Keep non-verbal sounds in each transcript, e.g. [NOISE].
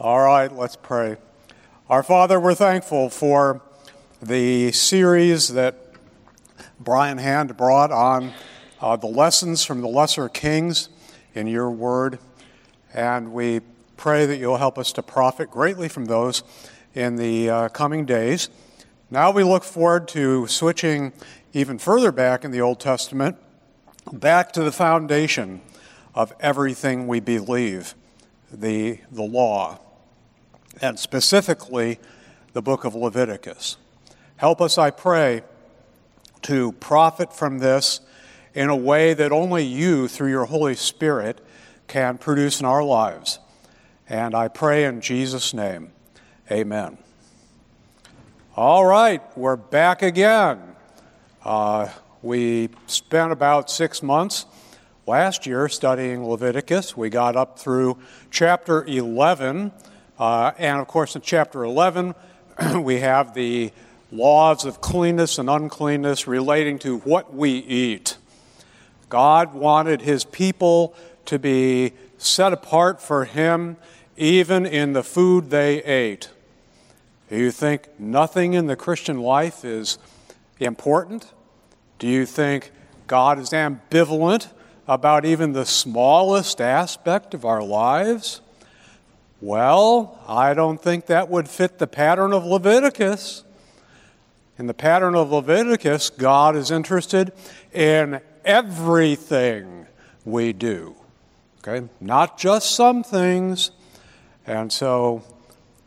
All right, let's pray. Our Father, we're thankful for the series that Brian Hand brought on uh, the lessons from the Lesser Kings in your word. And we pray that you'll help us to profit greatly from those in the uh, coming days. Now we look forward to switching even further back in the Old Testament, back to the foundation of everything we believe the, the law and specifically the book of Leviticus. Help us, I pray, to profit from this in a way that only you, through your Holy Spirit, can produce in our lives. And I pray in Jesus' name, amen. All right, we're back again. Uh, we spent about six months last year studying Leviticus. We got up through chapter 11 uh, and of course, in chapter 11, [CLEARS THROAT] we have the laws of cleanness and uncleanness relating to what we eat. God wanted his people to be set apart for him even in the food they ate. Do you think nothing in the Christian life is important? Do you think God is ambivalent about even the smallest aspect of our lives? Well, I don't think that would fit the pattern of Leviticus. In the pattern of Leviticus, God is interested in everything we do. Okay? Not just some things. And so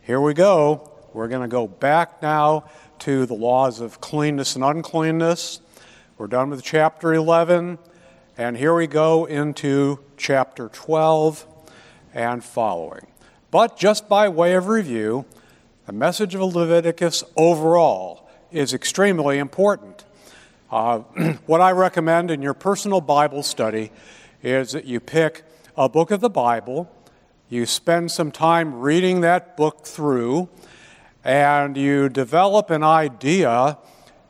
here we go. We're going to go back now to the laws of cleanness and uncleanness. We're done with chapter 11. And here we go into chapter 12 and following. But just by way of review, the message of Leviticus overall is extremely important. Uh, [CLEARS THROAT] what I recommend in your personal Bible study is that you pick a book of the Bible, you spend some time reading that book through, and you develop an idea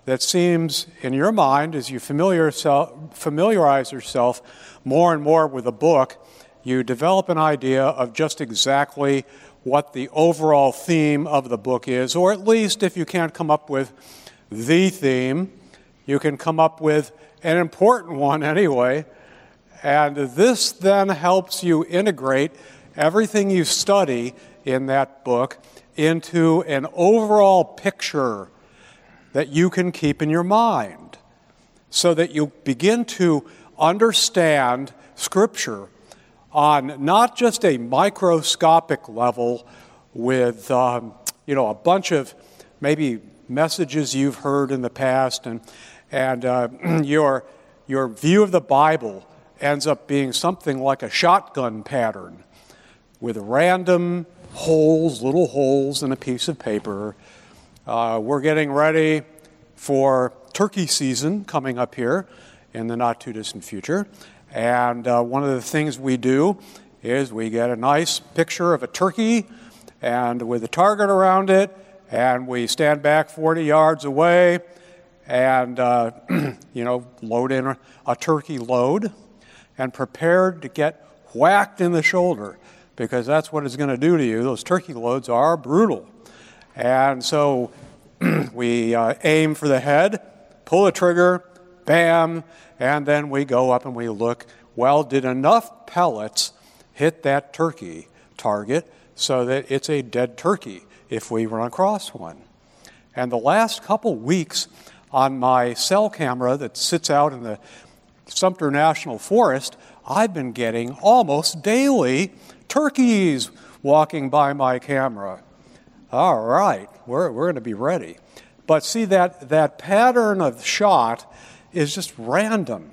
that seems in your mind as you familiarize yourself more and more with the book you develop an idea of just exactly what the overall theme of the book is, or at least if you can't come up with the theme, you can come up with an important one anyway. And this then helps you integrate everything you study in that book into an overall picture that you can keep in your mind so that you begin to understand Scripture on not just a microscopic level with um, you know a bunch of maybe messages you've heard in the past and and uh, [CLEARS THROAT] your your view of the Bible ends up being something like a shotgun pattern with random holes, little holes in a piece of paper. Uh, we're getting ready for turkey season coming up here in the not too distant future. And uh, one of the things we do is we get a nice picture of a turkey and with a target around it, and we stand back 40 yards away and, uh, [CLEARS THROAT] you know, load in a, a turkey load and prepared to get whacked in the shoulder because that's what it's going to do to you. Those turkey loads are brutal. And so [CLEARS THROAT] we uh, aim for the head, pull the trigger, bam, and then we go up and we look well, did enough pellets hit that turkey target so that it's a dead turkey if we run across one? And the last couple weeks on my cell camera that sits out in the Sumter National Forest, I've been getting almost daily turkeys walking by my camera. All right, we're, we're going to be ready. But see, that, that pattern of shot is just random.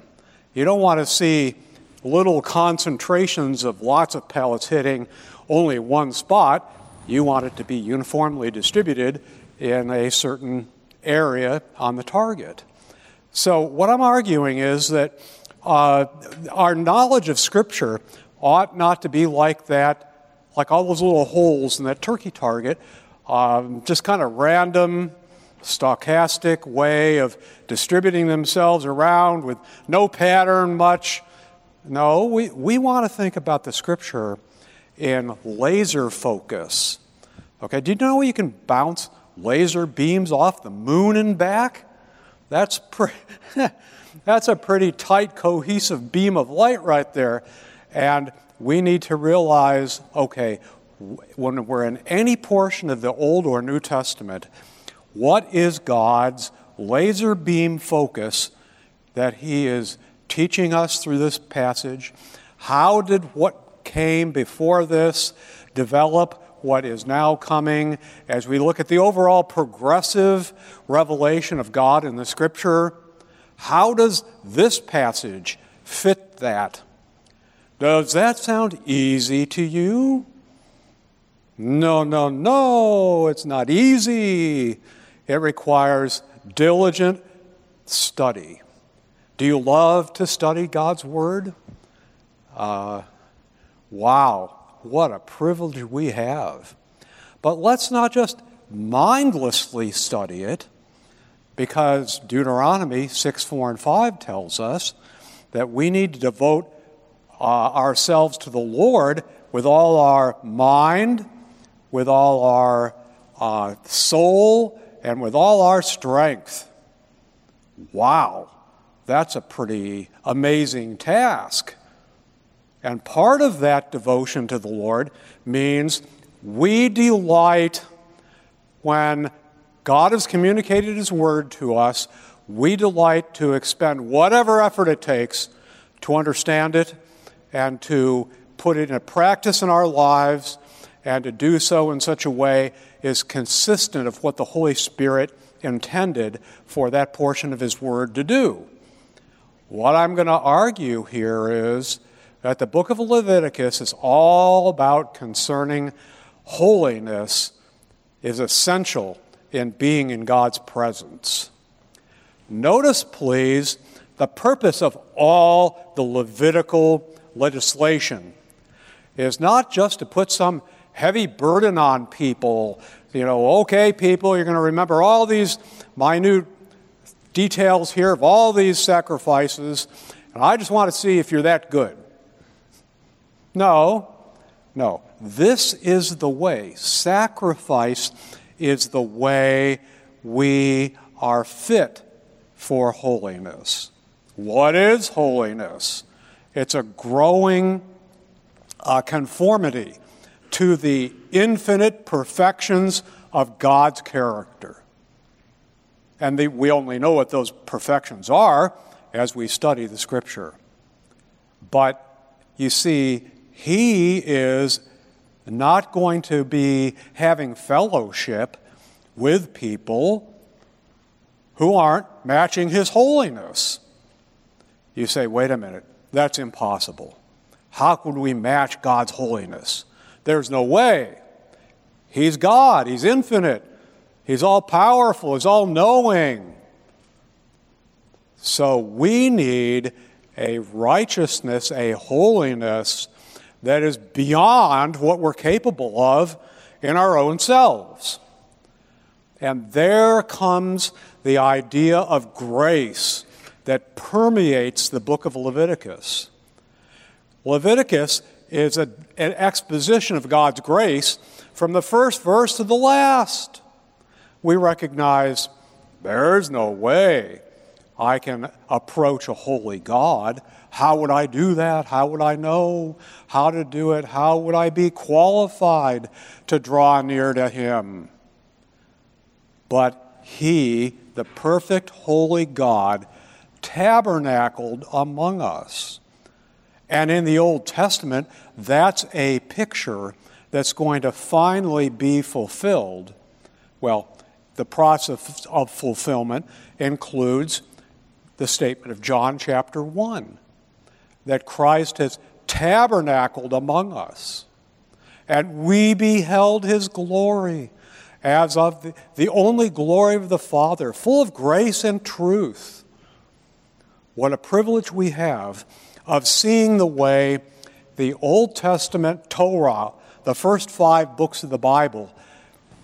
You don't want to see little concentrations of lots of pellets hitting only one spot. You want it to be uniformly distributed in a certain area on the target. So, what I'm arguing is that uh, our knowledge of Scripture ought not to be like that, like all those little holes in that turkey target, um, just kind of random stochastic way of distributing themselves around with no pattern much. No, we, we want to think about the scripture in laser focus. Okay, do you know you can bounce laser beams off the moon and back? That's, pre- [LAUGHS] that's a pretty tight, cohesive beam of light right there. And we need to realize okay, when we're in any portion of the Old or New Testament, what is God's laser beam focus that He is teaching us through this passage? How did what came before this develop what is now coming as we look at the overall progressive revelation of God in the Scripture? How does this passage fit that? Does that sound easy to you? No, no, no, it's not easy. It requires diligent study. Do you love to study God's Word? Uh, wow, what a privilege we have. But let's not just mindlessly study it, because Deuteronomy 6, 4, and 5 tells us that we need to devote uh, ourselves to the Lord with all our mind, with all our uh, soul, and with all our strength. Wow, that's a pretty amazing task. And part of that devotion to the Lord means we delight when God has communicated His word to us, we delight to expend whatever effort it takes to understand it and to put it in practice in our lives and to do so in such a way is consistent of what the Holy Spirit intended for that portion of His Word to do. What I'm going to argue here is that the book of Leviticus is all about concerning holiness is essential in being in God's presence. Notice, please, the purpose of all the Levitical legislation is not just to put some heavy burden on people. You know, okay, people, you're going to remember all these minute details here of all these sacrifices, and I just want to see if you're that good. No, no. This is the way. Sacrifice is the way we are fit for holiness. What is holiness? It's a growing uh, conformity to the infinite perfections of God's character. And the, we only know what those perfections are as we study the scripture. But you see, He is not going to be having fellowship with people who aren't matching His holiness. You say, wait a minute, that's impossible. How could we match God's holiness? There's no way. He's God, He's infinite, He's all powerful, He's all knowing. So we need a righteousness, a holiness that is beyond what we're capable of in our own selves. And there comes the idea of grace that permeates the book of Leviticus. Leviticus is a, an exposition of God's grace from the first verse to the last. We recognize there's no way I can approach a holy God. How would I do that? How would I know how to do it? How would I be qualified to draw near to Him? But He, the perfect holy God, tabernacled among us. And in the Old Testament, that's a picture that's going to finally be fulfilled. Well, the process of fulfillment includes the statement of John chapter 1 that Christ has tabernacled among us, and we beheld his glory as of the, the only glory of the Father, full of grace and truth. What a privilege we have of seeing the way the Old Testament Torah, the first five books of the Bible,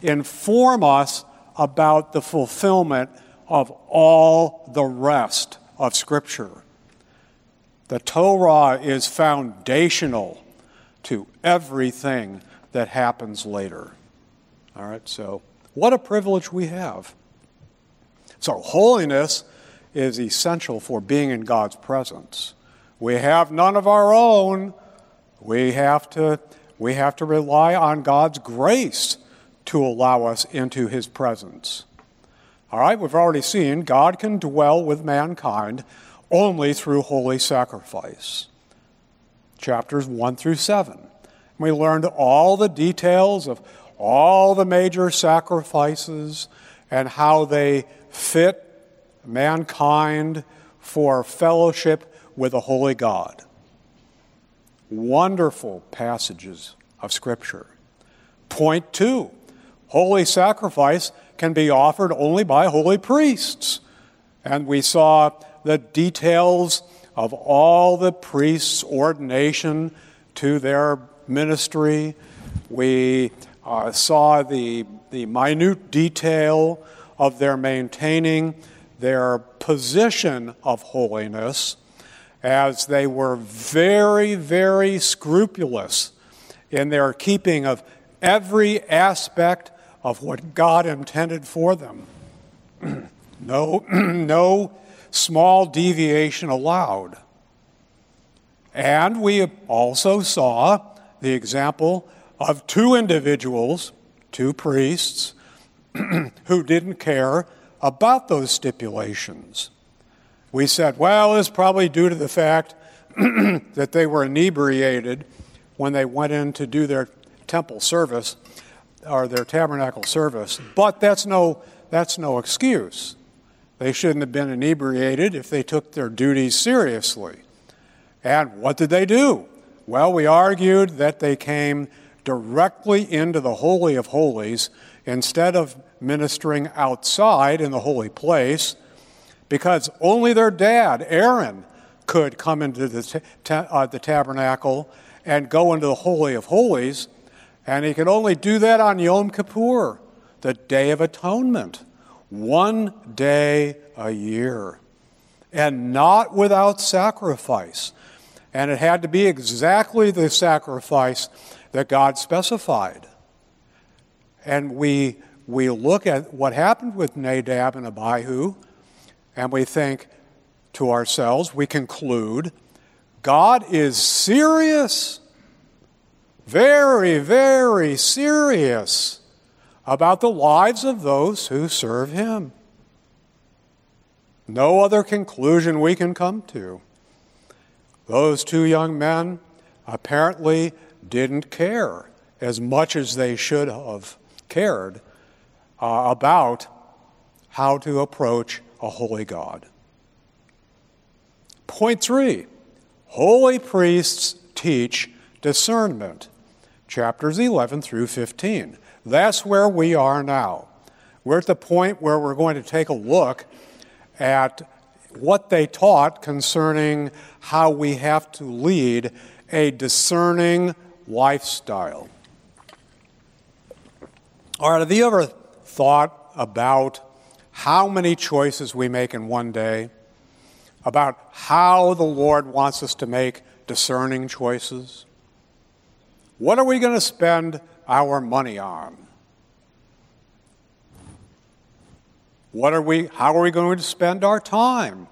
inform us about the fulfillment of all the rest of Scripture. The Torah is foundational to everything that happens later. All right, so what a privilege we have. So, holiness is essential for being in God's presence. We have none of our own. We have to, we have to rely on God's grace to allow us into his presence. All right, we've already seen God can dwell with mankind only through holy sacrifice. Chapters 1 through 7. We learned all the details of all the major sacrifices and how they fit mankind for fellowship with a holy God. Wonderful passages of Scripture. Point two holy sacrifice can be offered only by holy priests. And we saw the details of all the priests' ordination to their ministry. We uh, saw the, the minute detail of their maintaining their position of holiness as they were very, very scrupulous in their keeping of every aspect of what God intended for them. [CLEARS THROAT] no, [CLEARS THROAT] no small deviation allowed. And we also saw the example of two individuals, two priests, [CLEARS THROAT] who didn't care about those stipulations. We said, well, it's probably due to the fact [CLEARS THROAT] that they were inebriated when they went in to do their temple service or their tabernacle service, but that's no, that's no excuse. They shouldn't have been inebriated if they took their duties seriously. And what did they do? Well, we argued that they came directly into the Holy of Holies instead of ministering outside in the holy place because only their dad, Aaron, could come into the, uh, the tabernacle and go into the Holy of Holies, and he could only do that on Yom Kippur, the Day of Atonement, one day a year, and not without sacrifice. And it had to be exactly the sacrifice that God specified. And we, we look at what happened with Nadab and Abihu, and we think to ourselves, we conclude, God is serious, very, very serious about the lives of those who serve Him. No other conclusion we can come to. Those two young men apparently didn't care as much as they should have cared uh, about how to approach a holy God. Point three holy priests teach discernment, chapters 11 through 15. That's where we are now. We're at the point where we're going to take a look at what they taught concerning how we have to lead a discerning lifestyle. All right, have you ever thought about how many choices we make in one day? About how the Lord wants us to make discerning choices? What are we going to spend our money on? What are we, how are we going to spend our time?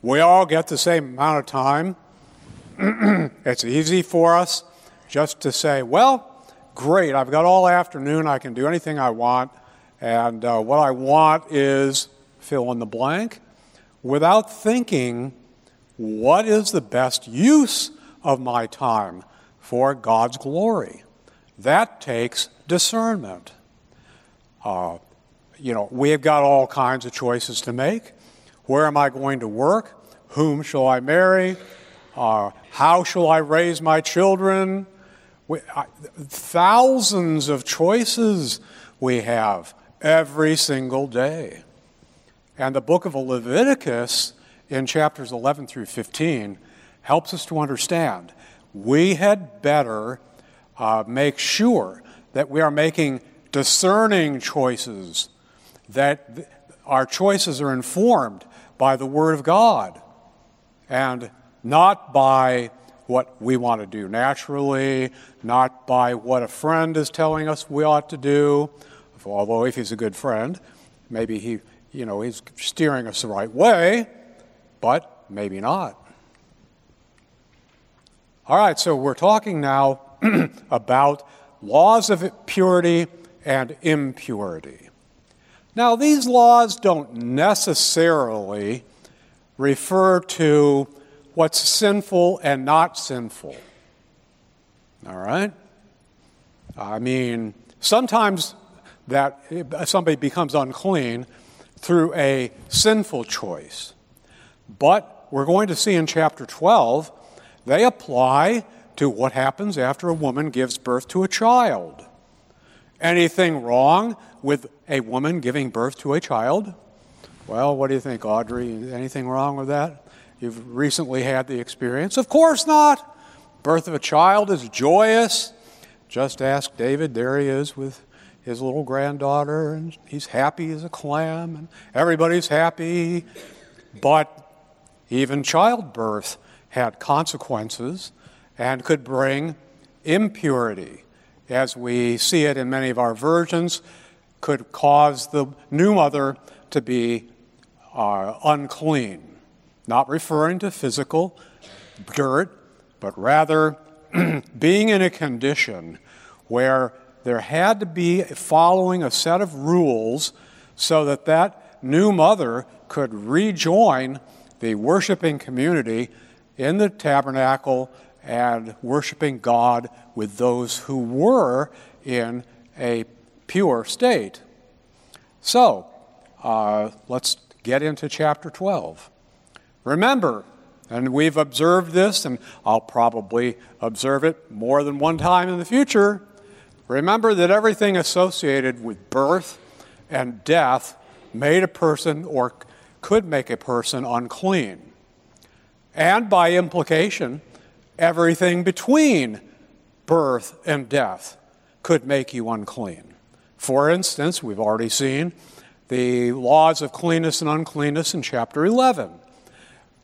We all get the same amount of time. [CLEARS THROAT] it's easy for us just to say, well, great, I've got all afternoon, I can do anything I want, and uh, what I want is fill in the blank, without thinking, what is the best use of my time for God's glory? That takes discernment. Uh, you know, we have got all kinds of choices to make. Where am I going to work? Whom shall I marry? Uh, how shall I raise my children? We, I, thousands of choices we have every single day. And the book of Leviticus, in chapters 11 through 15, helps us to understand we had better uh, make sure that we are making discerning choices that our choices are informed by the Word of God and not by what we want to do naturally, not by what a friend is telling us we ought to do. Although, if he's a good friend, maybe he, you know, he's steering us the right way, but maybe not. All right, so we're talking now [CLEARS THROAT] about laws of purity and impurity. Now, these laws don't necessarily refer to what's sinful and not sinful. All right? I mean, sometimes that somebody becomes unclean through a sinful choice. But we're going to see in chapter 12, they apply to what happens after a woman gives birth to a child. Anything wrong with a woman giving birth to a child? Well, what do you think, Audrey? Anything wrong with that? You've recently had the experience? Of course not. Birth of a child is joyous. Just ask David. There he is with his little granddaughter, and he's happy as a clam, and everybody's happy. But even childbirth had consequences and could bring impurity, as we see it in many of our versions, could cause the new mother to be uh, unclean. Not referring to physical dirt, but rather [CLEARS THROAT] being in a condition where there had to be following a set of rules so that that new mother could rejoin the worshiping community in the tabernacle and worshiping God with those who were in a pure state. So, uh, let's get into chapter 12. Remember, and we've observed this, and I'll probably observe it more than one time in the future. Remember that everything associated with birth and death made a person or could make a person unclean. And by implication, everything between birth and death could make you unclean. For instance, we've already seen the laws of cleanness and uncleanness in chapter 11.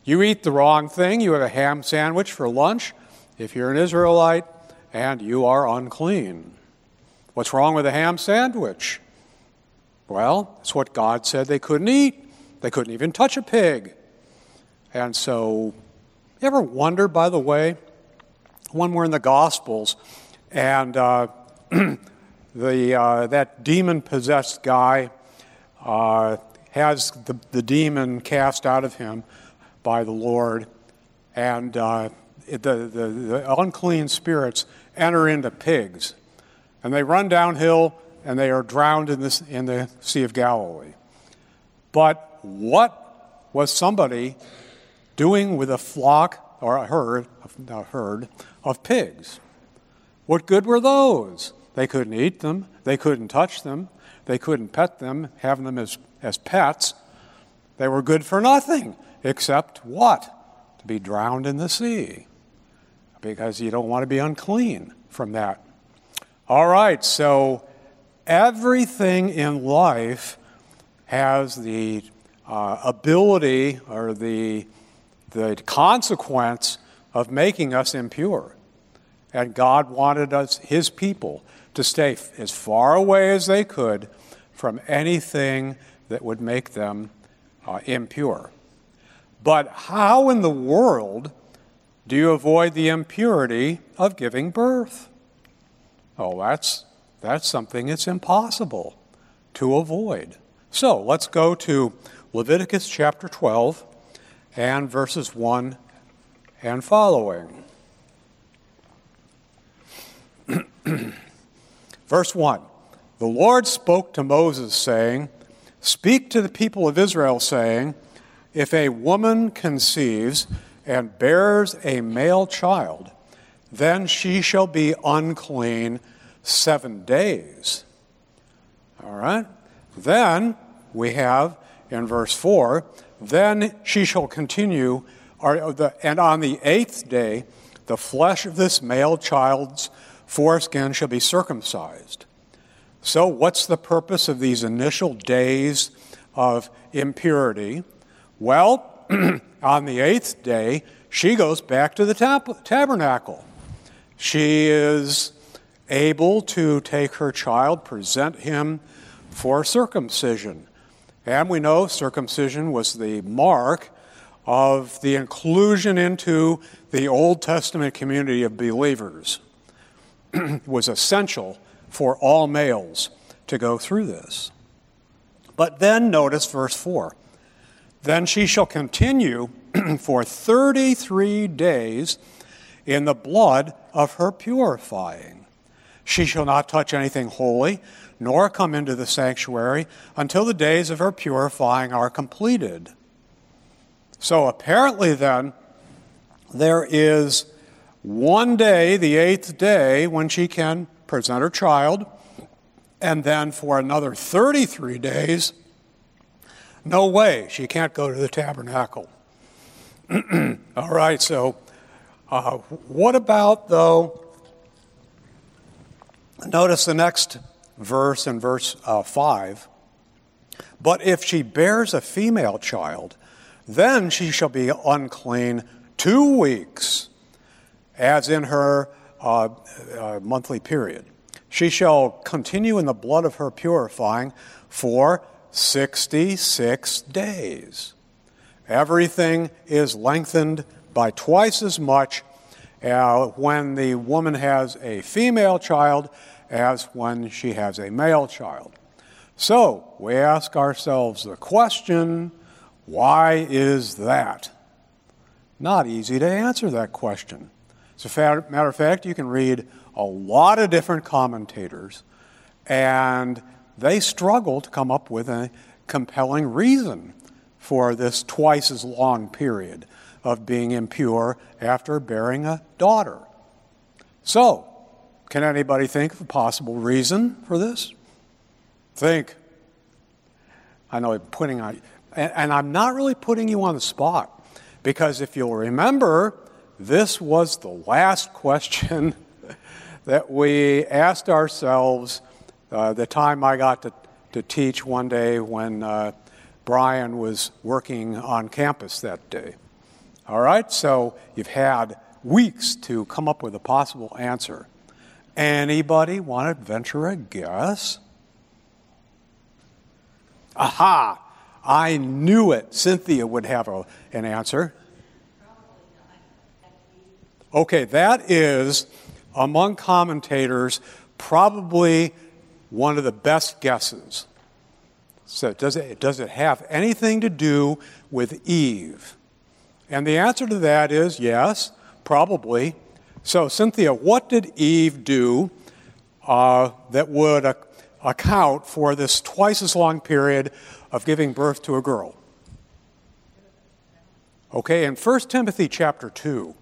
You eat the wrong thing, you have a ham sandwich for lunch, if you're an Israelite, and you are unclean. What's wrong with a ham sandwich? Well, it's what God said they couldn't eat. They couldn't even touch a pig. And so, you ever wonder, by the way, when we're in the Gospels and uh, [CLEARS THROAT] the, uh, that demon possessed guy uh, has the, the demon cast out of him by the Lord, and uh, the, the, the unclean spirits enter into pigs, and they run downhill and they are drowned in, this, in the Sea of Galilee. But what was somebody doing with a flock or a herd, a herd of pigs? What good were those? They couldn't eat them, they couldn't touch them, they couldn't pet them, have them as, as pets. They were good for nothing except what? To be drowned in the sea. Because you don't want to be unclean from that. All right, so everything in life has the uh, ability or the, the consequence of making us impure. And God wanted us, His people, to stay as far away as they could from anything that would make them uh, impure. But how in the world do you avoid the impurity of giving birth? Oh, that's, that's something it's impossible to avoid. So let's go to Leviticus chapter 12 and verses 1 and following. [CLEARS THROAT] Verse 1 The Lord spoke to Moses, saying, Speak to the people of Israel, saying, If a woman conceives and bears a male child, then she shall be unclean seven days. All right? Then we have in verse 4 then she shall continue, and on the eighth day, the flesh of this male child's foreskin shall be circumcised. So, what's the purpose of these initial days of impurity? Well, [CLEARS THROAT] on the eighth day, she goes back to the tab- tabernacle. She is able to take her child, present him for circumcision. And we know circumcision was the mark of the inclusion into the Old Testament community of believers. [CLEARS THROAT] it was essential for all males to go through this. But then notice verse 4. Then she shall continue [CLEARS THROAT] for 33 days in the blood of her purifying. She shall not touch anything holy, nor come into the sanctuary until the days of her purifying are completed. So apparently, then, there is one day, the eighth day, when she can present her child and then for another 33 days, no way, she can't go to the tabernacle. [CLEARS THROAT] All right, so uh, what about, though? Notice the next verse in verse uh, 5. But if she bears a female child, then she shall be unclean two weeks, as in her uh, uh monthly period. She shall continue in the blood of her purifying for 66 days. Everything is lengthened by twice as much uh, when the woman has a female child as when she has a male child. So we ask ourselves the question why is that? Not easy to answer that question. As a matter of fact, you can read a lot of different commentators, and they struggle to come up with a compelling reason for this twice as long period of being impure after bearing a daughter. So, can anybody think of a possible reason for this? Think. I know I'm putting on, and, and I'm not really putting you on the spot because if you'll remember, this was the last [LAUGHS] question that we asked ourselves uh, the time I got to, to teach one day when uh, Brian was working on campus that day. All right, so you've had weeks to come up with a possible answer. Anybody want to venture a guess? Aha! I knew it. Cynthia would have a, an answer. Okay, that is among commentators, probably one of the best guesses. So, does it, does it have anything to do with Eve? And the answer to that is yes, probably. So, Cynthia, what did Eve do uh, that would uh, account for this twice as long period of giving birth to a girl? Okay, in 1 Timothy chapter 2,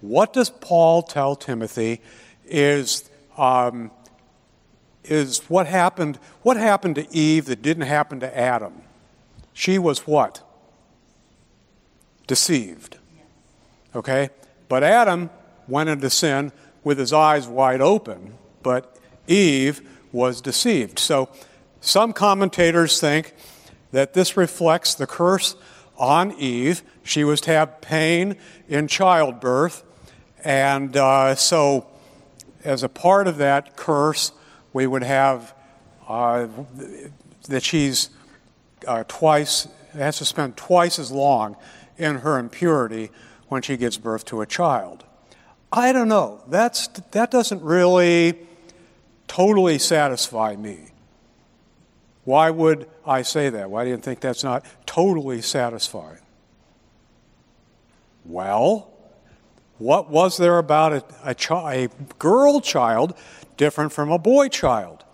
what does Paul tell Timothy is, um, is what happened, what happened to Eve that didn't happen to Adam? She was what? Deceived. Okay? But Adam went into sin with his eyes wide open, but Eve was deceived. So some commentators think that this reflects the curse on Eve. She was to have pain in childbirth, and uh, so, as a part of that curse, we would have uh, that she's uh, twice, has to spend twice as long in her impurity when she gives birth to a child. I don't know. That's, that doesn't really totally satisfy me. Why would I say that? Why do you think that's not totally satisfying? Well, what was there about a, a, chi- a girl child different from a boy child?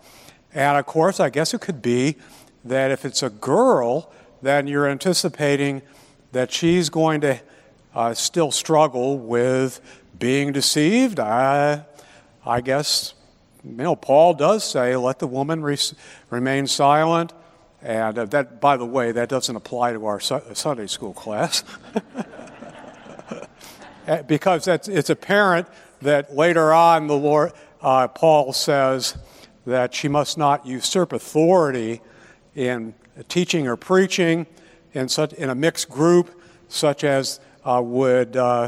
And of course, I guess it could be that if it's a girl, then you're anticipating that she's going to uh, still struggle with being deceived. I, I guess, you know, Paul does say, let the woman re- remain silent. And uh, that, by the way, that doesn't apply to our su- Sunday school class. [LAUGHS] Uh, because it's apparent that later on the Lord, uh, Paul says that she must not usurp authority in teaching or preaching in, such, in a mixed group, such as uh, would uh,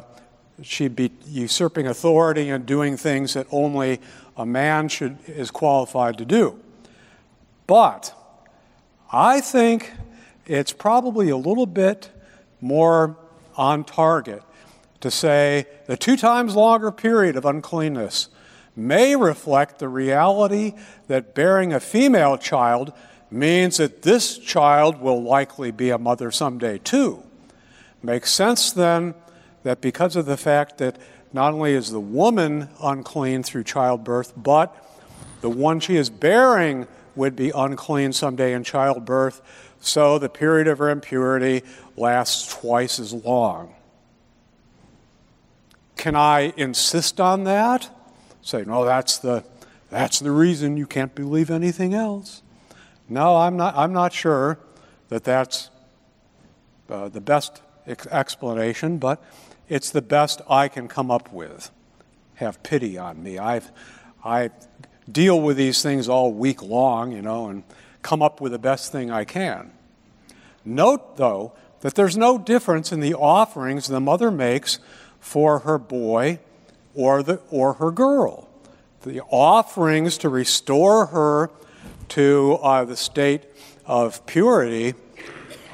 she'd be usurping authority and doing things that only a man should, is qualified to do. But I think it's probably a little bit more on target to say the two times longer period of uncleanness may reflect the reality that bearing a female child means that this child will likely be a mother someday too. Makes sense then that because of the fact that not only is the woman unclean through childbirth, but the one she is bearing would be unclean someday in childbirth, so the period of her impurity lasts twice as long. Can I insist on that? Say, no, that's the, that's the reason you can't believe anything else. No, I'm not, I'm not sure that that's uh, the best ex- explanation, but it's the best I can come up with. Have pity on me. I've, I deal with these things all week long, you know, and come up with the best thing I can. Note, though, that there's no difference in the offerings the mother makes for her boy or, the, or her girl. The offerings to restore her to uh, the state of purity,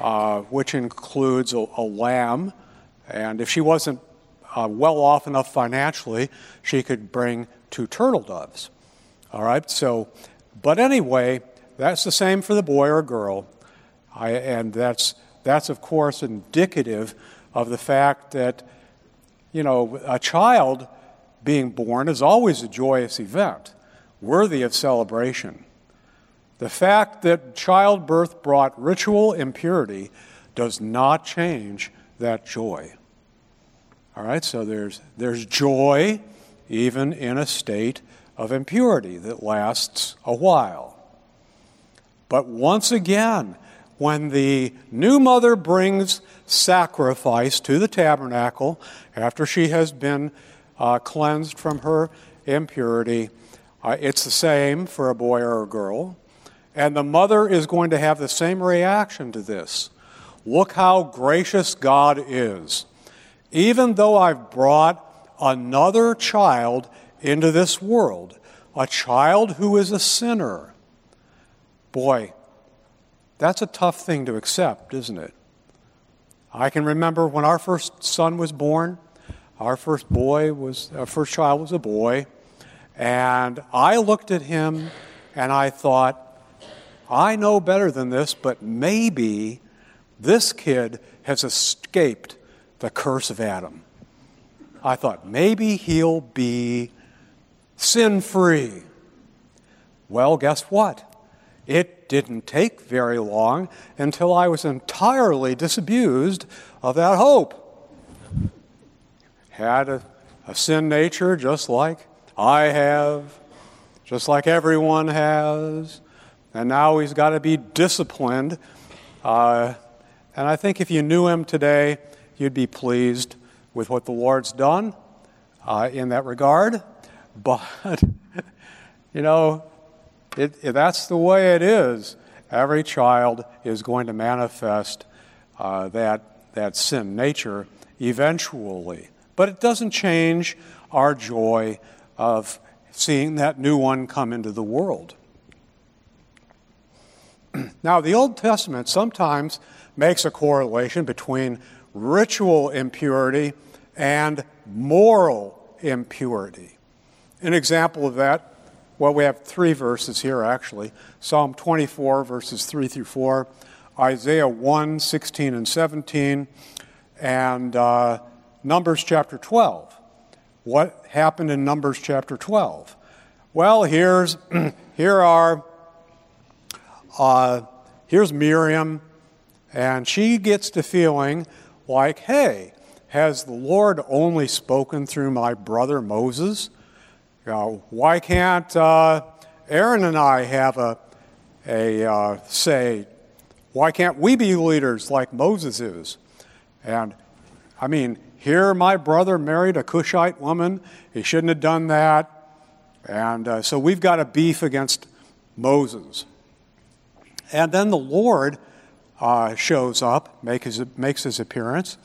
uh, which includes a, a, lamb, and if she wasn't uh, well off enough financially, she could bring two turtle doves. All right, so, but anyway, that's the same for the boy or girl. I, and that's, that's, of course, indicative of the fact that, you know, a child being born is always a joyous event, worthy of celebration. The fact that childbirth brought ritual impurity does not change that joy. All right, so there's, there's joy even in a state of impurity that lasts a while. But once again, when the new mother brings sacrifice to the tabernacle after she has been uh, cleansed from her impurity, uh, it's the same for a boy or a girl. And the mother is going to have the same reaction to this. Look how gracious God is. Even though I've brought another child into this world, a child who is a sinner. Boy, that's a tough thing to accept, isn't it? I can remember when our first son was born, our first boy was, our first child was a boy, and I looked at him and I thought, I know better than this, but maybe this kid has escaped the curse of Adam. I thought maybe he'll be sin free. Well, guess what? It didn't take very long until I was entirely disabused of that hope. Had a, a sin nature just like I have, just like everyone has, and now he's got to be disciplined. Uh, and I think if you knew him today, you'd be pleased with what the Lord's done uh, in that regard. [LAUGHS] But, you know, it, it, that's the way it is. Every child is going to manifest uh, that, that sin nature eventually. But it doesn't change our joy of seeing that new one come into the world. [CLEARS THROAT] now, the Old Testament sometimes makes a correlation between ritual impurity and moral impurity. An example of that, well, we have three verses here actually Psalm 24, verses 3 through 4, Isaiah 1, 16 and 17, and uh, Numbers chapter 12. What happened in Numbers chapter 12? Well, here's, [CLEARS THROAT] here are, uh, here's Miriam, and she gets to feeling like, hey, has the Lord only spoken through my brother Moses? You know, why can't uh, Aaron and I have a, a uh, say? Why can't we be leaders like Moses is? And I mean, here my brother married a Cushite woman. He shouldn't have done that. And uh, so we've got a beef against Moses. And then the Lord uh, shows up, make his, makes his appearance,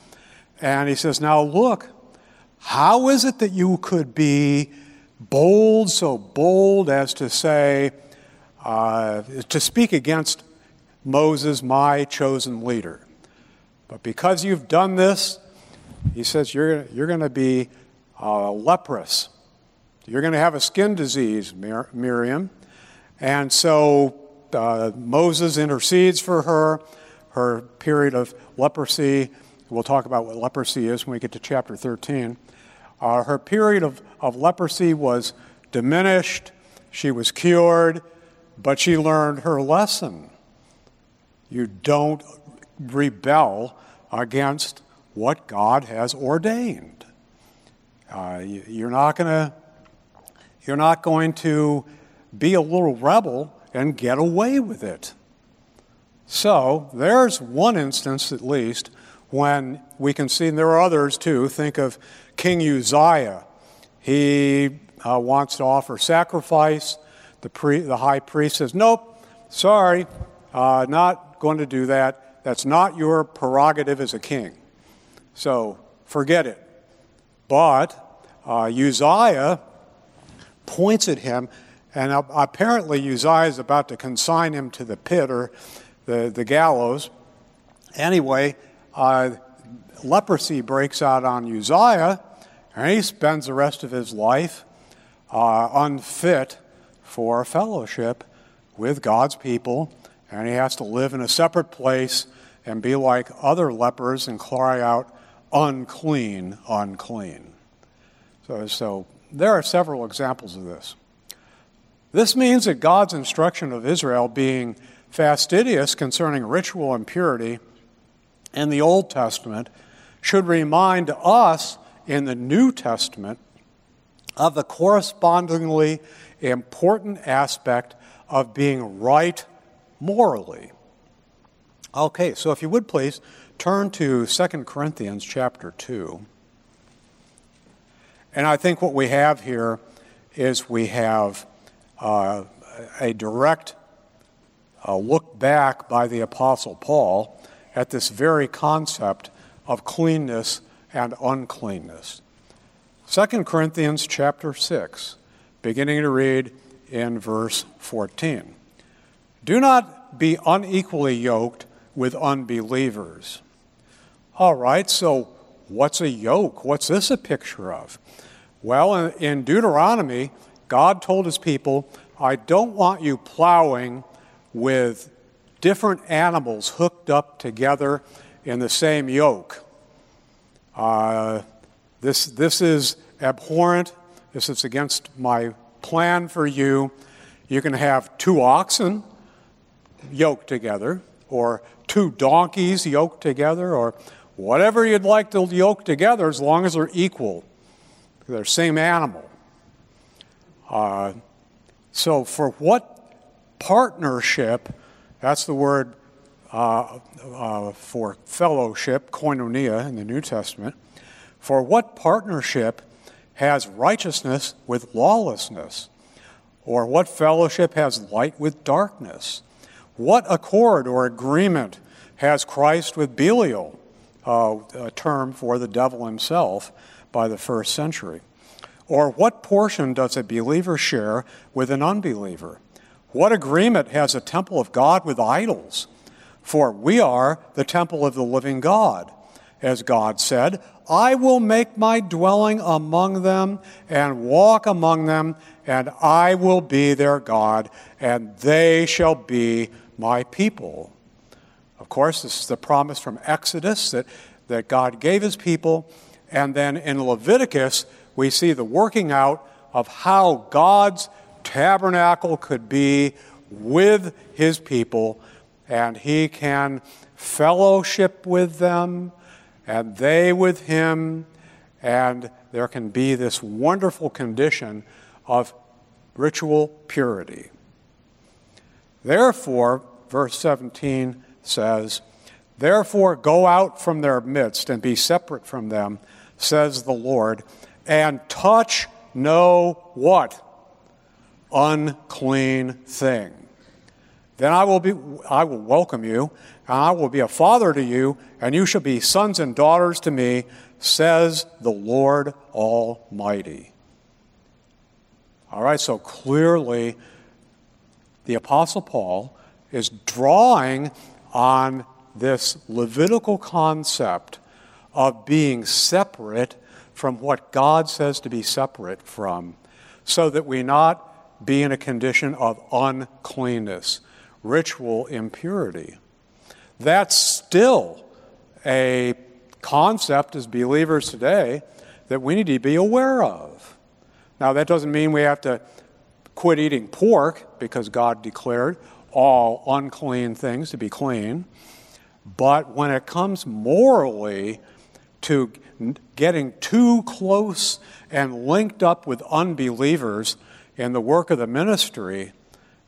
And he says, Now look, how is it that you could be bold, so bold as to say, uh, to speak against Moses, my chosen leader? But because you've done this, he says, you're, you're going to be uh, leprous. You're going to have a skin disease, Mir- Miriam. And so uh, Moses intercedes for her, her period of leprosy. We'll talk about what leprosy is when we get to chapter 13. Uh, her period of, of leprosy was diminished, she was cured, but she learned her lesson. You don't rebel against what God has ordained. Uh, you, are not going to you're not going to be a little rebel and get away with it. So there's one instance, at least, when we can see, and there are others too. Think of King Uzziah. He uh, wants to offer sacrifice. The, pre- the high priest says, Nope, sorry, uh, not going to do that. That's not your prerogative as a king. So forget it. But uh, Uzziah points at him, and apparently Uzziah is about to consign him to the pit or the, the gallows. Anyway, uh, leprosy breaks out on Uzziah, and he spends the rest of his life uh, unfit for fellowship with God's people, and he has to live in a separate place and be like other lepers and cry out, unclean, unclean. So, so there are several examples of this. This means that God's instruction of Israel being fastidious concerning ritual impurity in the Old Testament should remind us in the New Testament of the correspondingly important aspect of being right morally. Okay, so if you would please turn to 2 Corinthians chapter 2. And I think what we have here is we have uh, a direct uh, look back by the Apostle Paul at this very concept of cleanness and uncleanness. 2 Corinthians chapter 6, beginning to read in verse 14. Do not be unequally yoked with unbelievers. All right, so what's a yoke? What's this a picture of? Well, in Deuteronomy, God told his people, I don't want you plowing with different animals hooked up together in the same yoke. Uh, this, this is abhorrent. This is against my plan for you. You can have two oxen yoked together, or two donkeys yoked together, or whatever you'd like to yoke together as long as they're equal. They're same animal. Uh, so, for what partnership, that's the word uh, uh, for fellowship, koinonia in the New Testament, for what partnership has righteousness with lawlessness? Or what fellowship has light with darkness? What accord or agreement has Christ with Belial, uh, a term for the devil himself? by the first century? Or what portion does a believer share with an unbeliever? What agreement has a temple of God with idols? For we are the temple of the living God. As God said, I will make my dwelling among them and walk among them, and I will be their God, and they shall be my people. Of course, this is the promise from Exodus that, that God gave his people and then in Leviticus, we see the working out of how God's tabernacle could be with his people, and he can fellowship with them, and they with him, and there can be this wonderful condition of ritual purity. Therefore, verse 17 says, Therefore, go out from their midst and be separate from them says the Lord, and touch no what? Unclean thing. Then I will, be, I will welcome you, and I will be a father to you, and you shall be sons and daughters to me, says the Lord Almighty. All right, so clearly the Apostle Paul is drawing on this Levitical concept of being separate from what God says to be separate from, so that we not be in a condition of uncleanness, ritual impurity. That's still a concept as believers today that we need to be aware of. Now, that doesn't mean we have to quit eating pork because God declared all unclean things to be clean. But when it comes morally to getting too close and linked up with unbelievers in the work of the ministry,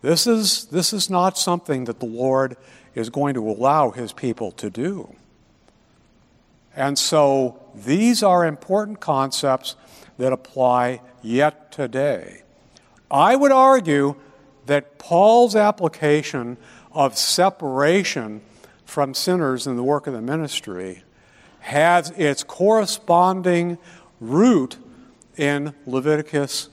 this is, this is not something that the Lord is going to allow his people to do. And so these are important concepts that apply yet today. I would argue that Paul's application of separation from sinners in the work of the ministry has its corresponding root in Leviticus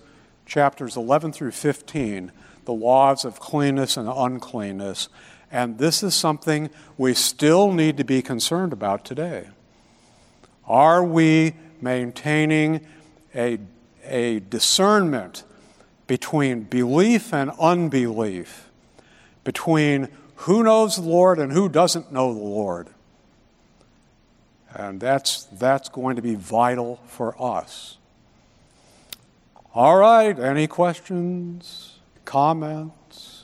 chapters 11 through 15, the laws of cleanness and uncleanness. And this is something we still need to be concerned about today. Are we maintaining a, a discernment between belief and unbelief, between who knows the Lord and who doesn't know the Lord? And that's, that's going to be vital for us. All right, any questions, comments?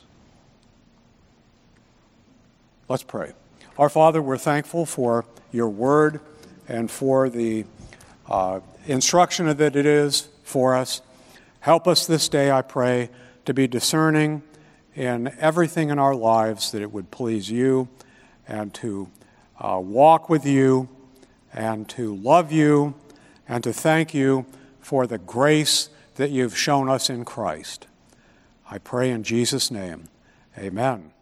Let's pray. Our Father, we're thankful for your word and for the uh, instruction that it is for us. Help us this day, I pray, to be discerning in everything in our lives that it would please you and to uh, walk with you and to love you and to thank you for the grace that you've shown us in Christ. I pray in Jesus' name. Amen.